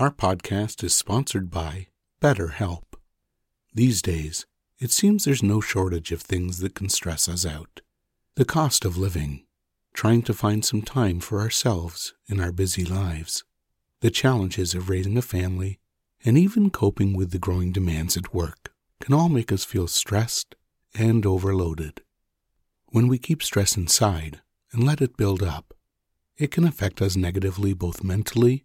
Our podcast is sponsored by BetterHelp. These days, it seems there's no shortage of things that can stress us out. The cost of living, trying to find some time for ourselves in our busy lives, the challenges of raising a family, and even coping with the growing demands at work can all make us feel stressed and overloaded. When we keep stress inside and let it build up, it can affect us negatively both mentally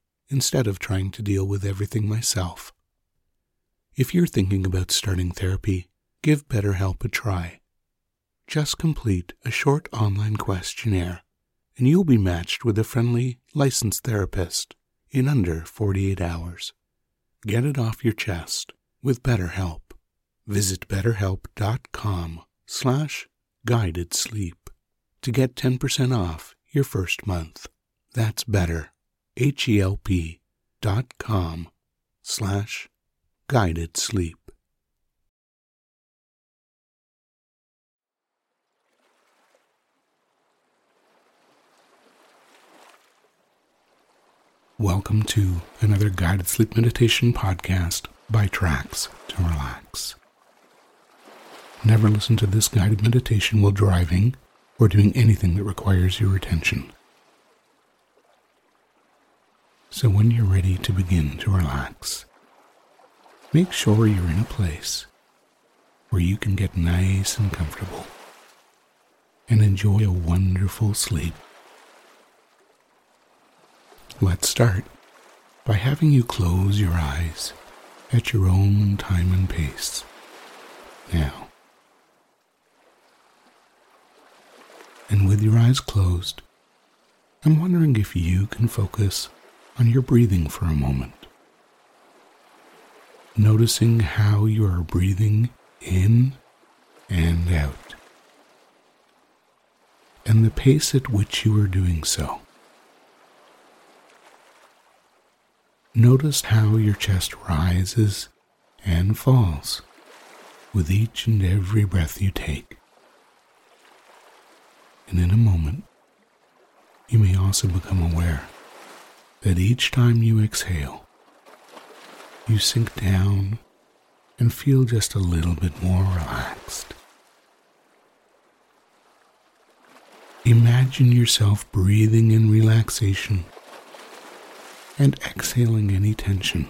instead of trying to deal with everything myself. If you're thinking about starting therapy, give BetterHelp a try. Just complete a short online questionnaire, and you'll be matched with a friendly, licensed therapist in under 48 hours. Get it off your chest with BetterHelp. Visit betterhelp.com slash guided sleep to get 10% off your first month. That's better, H-E-L-P dot com slash guided sleep. Welcome to another guided sleep meditation podcast by Tracks to Relax. Never listen to this guided meditation while driving or doing anything that requires your attention. So when you're ready to begin to relax, make sure you're in a place where you can get nice and comfortable and enjoy a wonderful sleep. Let's start by having you close your eyes at your own time and pace. Now, and with your eyes closed, I'm wondering if you can focus on your breathing for a moment. Noticing how you are breathing in and out, and the pace at which you are doing so. Notice how your chest rises and falls with each and every breath you take. And in a moment, you may also become aware that each time you exhale, you sink down and feel just a little bit more relaxed. Imagine yourself breathing in relaxation and exhaling any tension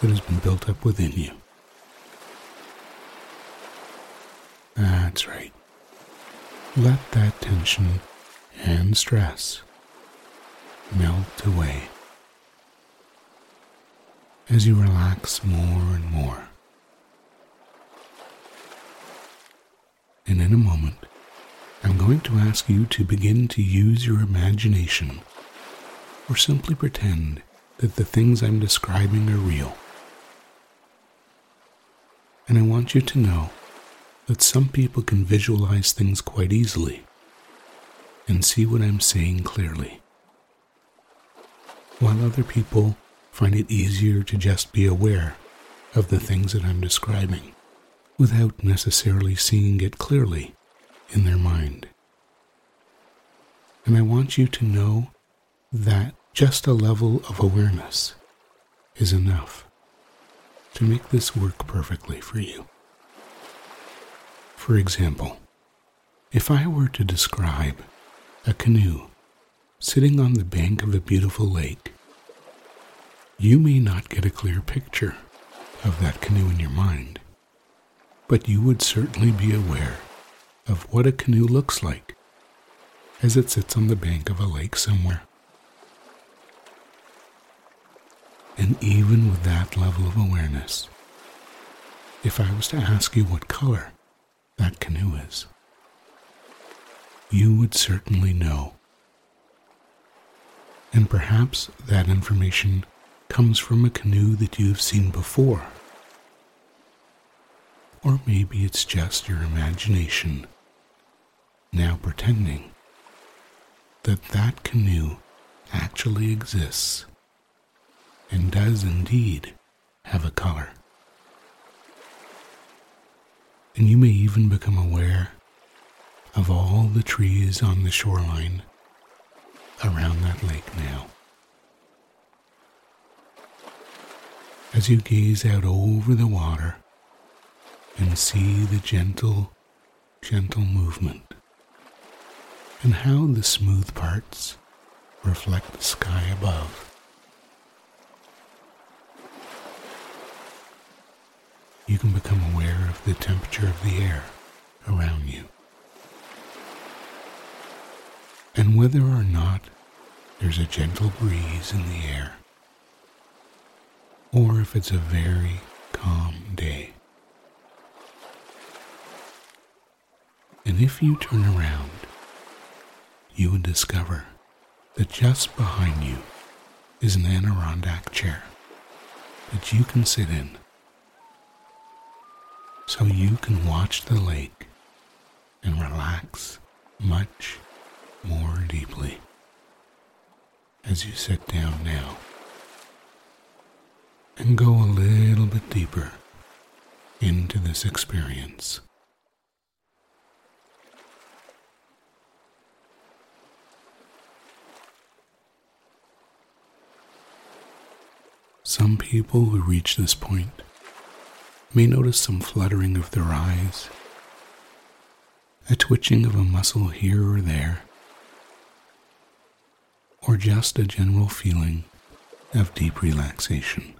that has been built up within you. That's right. Let that tension and stress melt away as you relax more and more. And in a moment, I'm going to ask you to begin to use your imagination or simply pretend that the things I'm describing are real. And I want you to know that some people can visualize things quite easily and see what I'm saying clearly, while other people find it easier to just be aware of the things that I'm describing without necessarily seeing it clearly in their mind. And I want you to know that just a level of awareness is enough to make this work perfectly for you. For example, if I were to describe a canoe sitting on the bank of a beautiful lake, You may not get a clear picture of that canoe in your mind, but you would certainly be aware of what a canoe looks like as it sits on the bank of a lake somewhere. And even with that level of awareness, if I was to ask you what color that canoe is, you would certainly know. And perhaps that information comes from a canoe that you've seen before. Or maybe it's just your imagination now pretending that that canoe actually exists and does indeed have a color. And you may even become aware of all the trees on the shoreline around that lake now. As you gaze out over the water and see the gentle, gentle movement, and how the smooth parts reflect the sky above. You can become aware of the temperature of the air around you and whether or not there's a gentle breeze in the air, or if it's a very calm day. And if you turn around, you would discover that just behind you is an Adirondack chair that you can sit in so you can watch the lake and relax much more deeply as you sit down now and go a little bit deeper into this experience. Some people who reach this point may notice some fluttering of their eyes, a twitching of a muscle here or there, or just a general feeling of deep relaxation.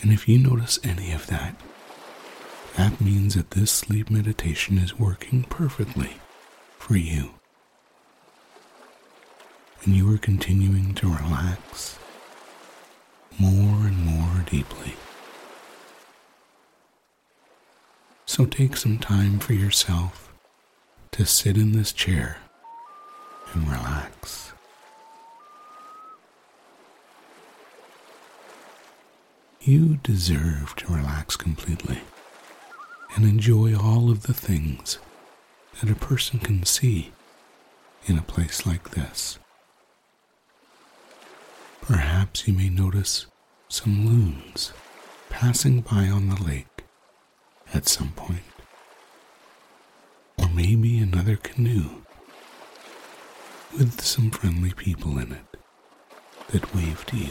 And if you notice any of that, that means that this sleep meditation is working perfectly for you. And you are continuing to relax more and more deeply. So take some time for yourself to sit in this chair and relax. You deserve to relax completely and enjoy all of the things that a person can see in a place like this. Perhaps you may notice some loons passing by on the lake at some point, or maybe another canoe with some friendly people in it that wave to you.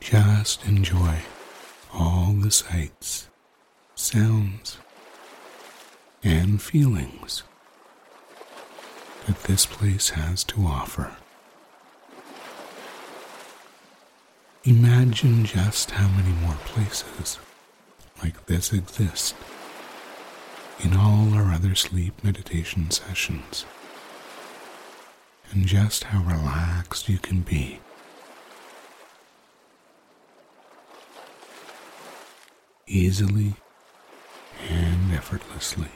Just enjoy all the sights, sounds, and feelings that this place has to offer. Imagine just how many more places like this exist in all our other sleep meditation sessions and just how relaxed you can be. Easily and effortlessly.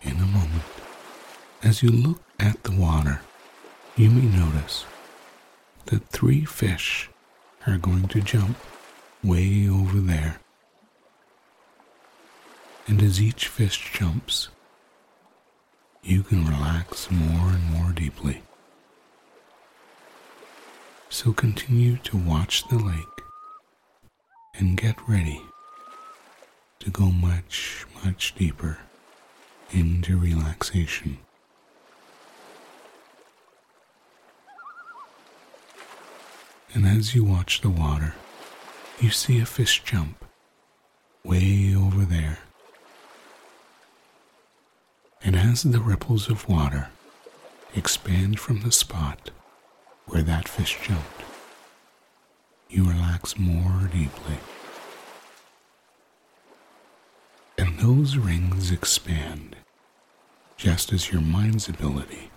In a moment, as you look at the water, you may notice that three fish are going to jump way over there. And as each fish jumps, you can relax more and more deeply. So continue to watch the lake and get ready to go much, much deeper into relaxation. And as you watch the water, you see a fish jump way over there and as the ripples of water expand from the spot where that fish jumped. You relax more deeply. And those rings expand just as your mind's ability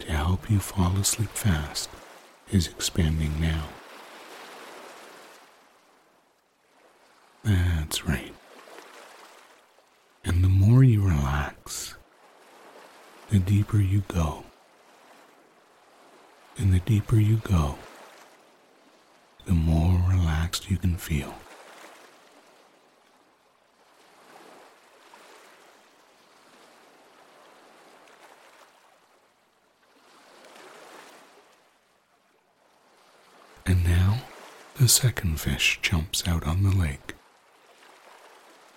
to help you fall asleep fast is expanding now. That's right. And the more you relax, the deeper you go. And the deeper you go, the more relaxed you can feel. And now the second fish jumps out on the lake.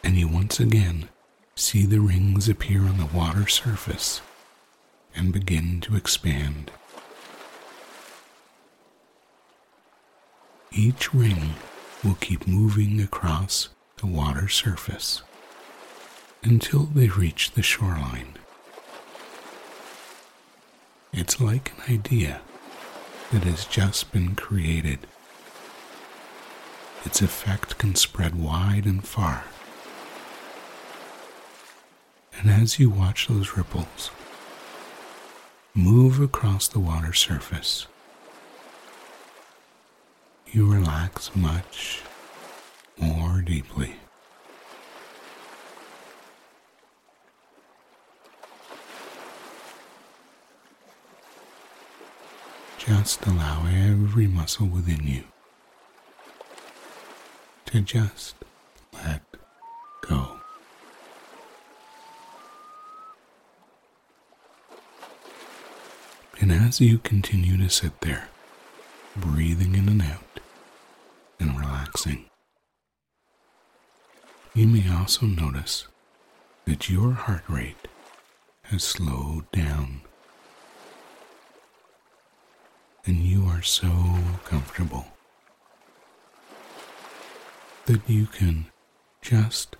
And you once again see the rings appear on the water surface and begin to expand. Each ring will keep moving across the water surface until they reach the shoreline. It's like an idea that has just been created. Its effect can spread wide and far. And as you watch those ripples move across the water surface, you relax much more deeply. Just allow every muscle within you to just let go. And as you continue to sit there, breathing in and out and relaxing, you may also notice that your heart rate has slowed down. And you are so comfortable that you can just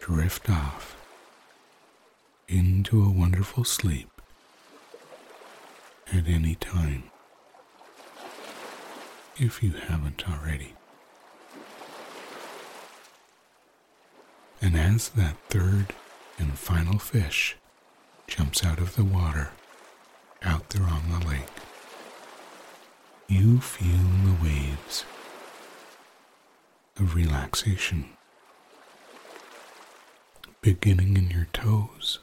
drift off into a wonderful sleep at any time if you haven't already. And as that third and final fish jumps out of the water out there on the lake, you feel the waves of relaxation beginning in your toes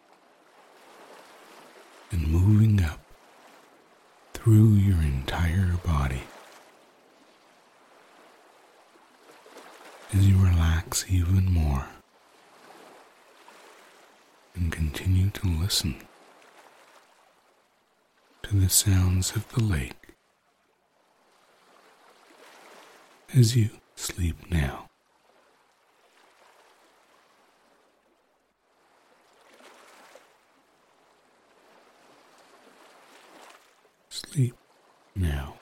and moving up through your entire body. As you relax even more and continue to listen to the sounds of the lake as you sleep now. Sleep now.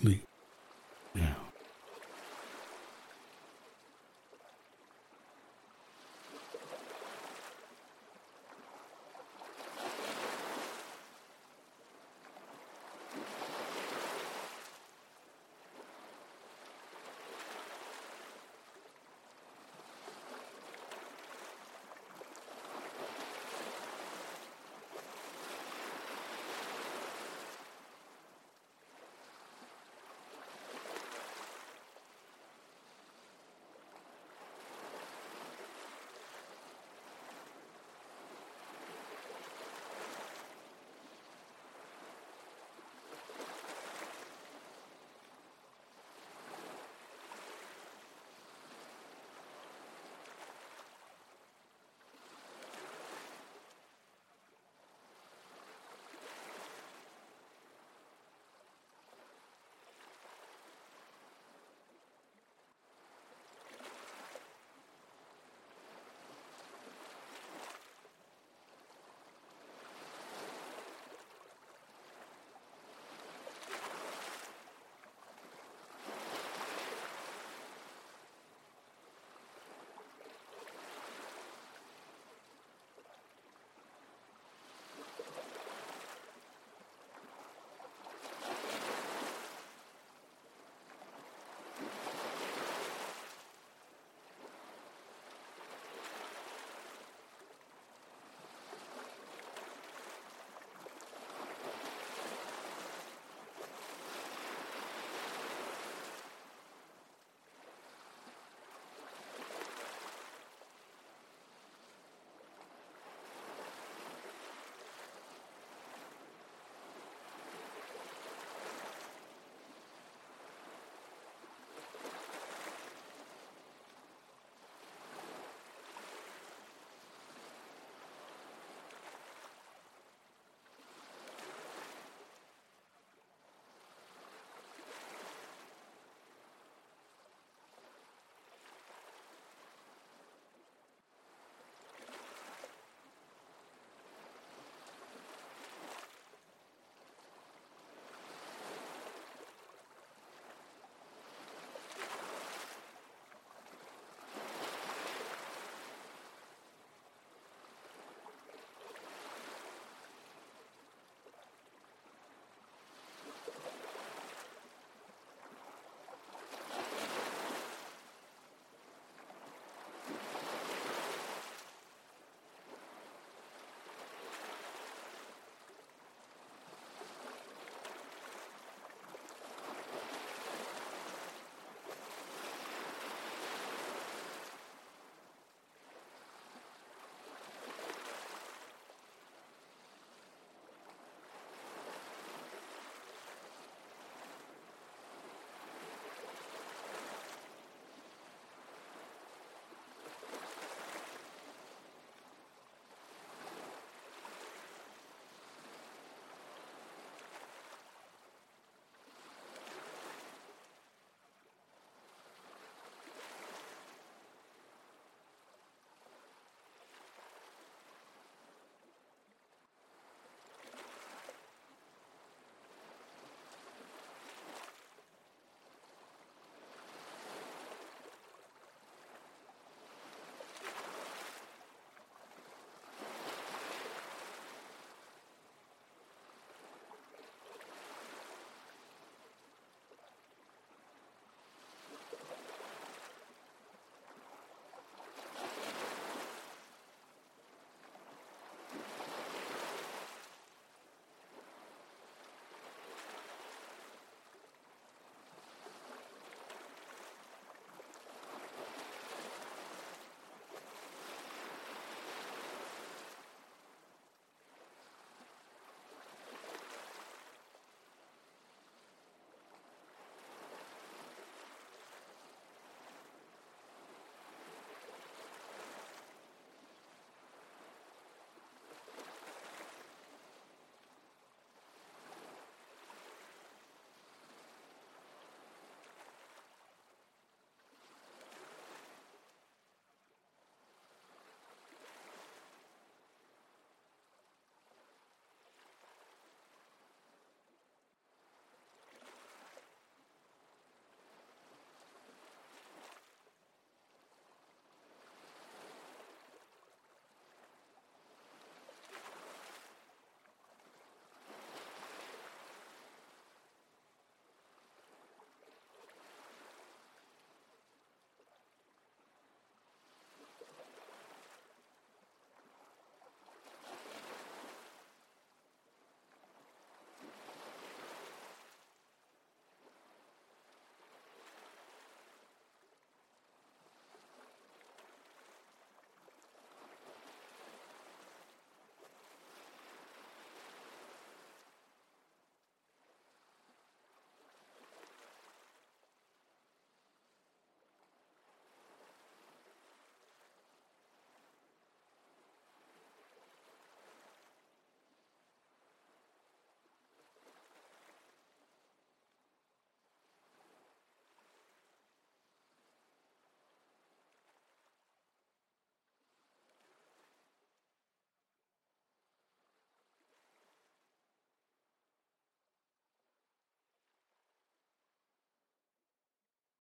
Sleep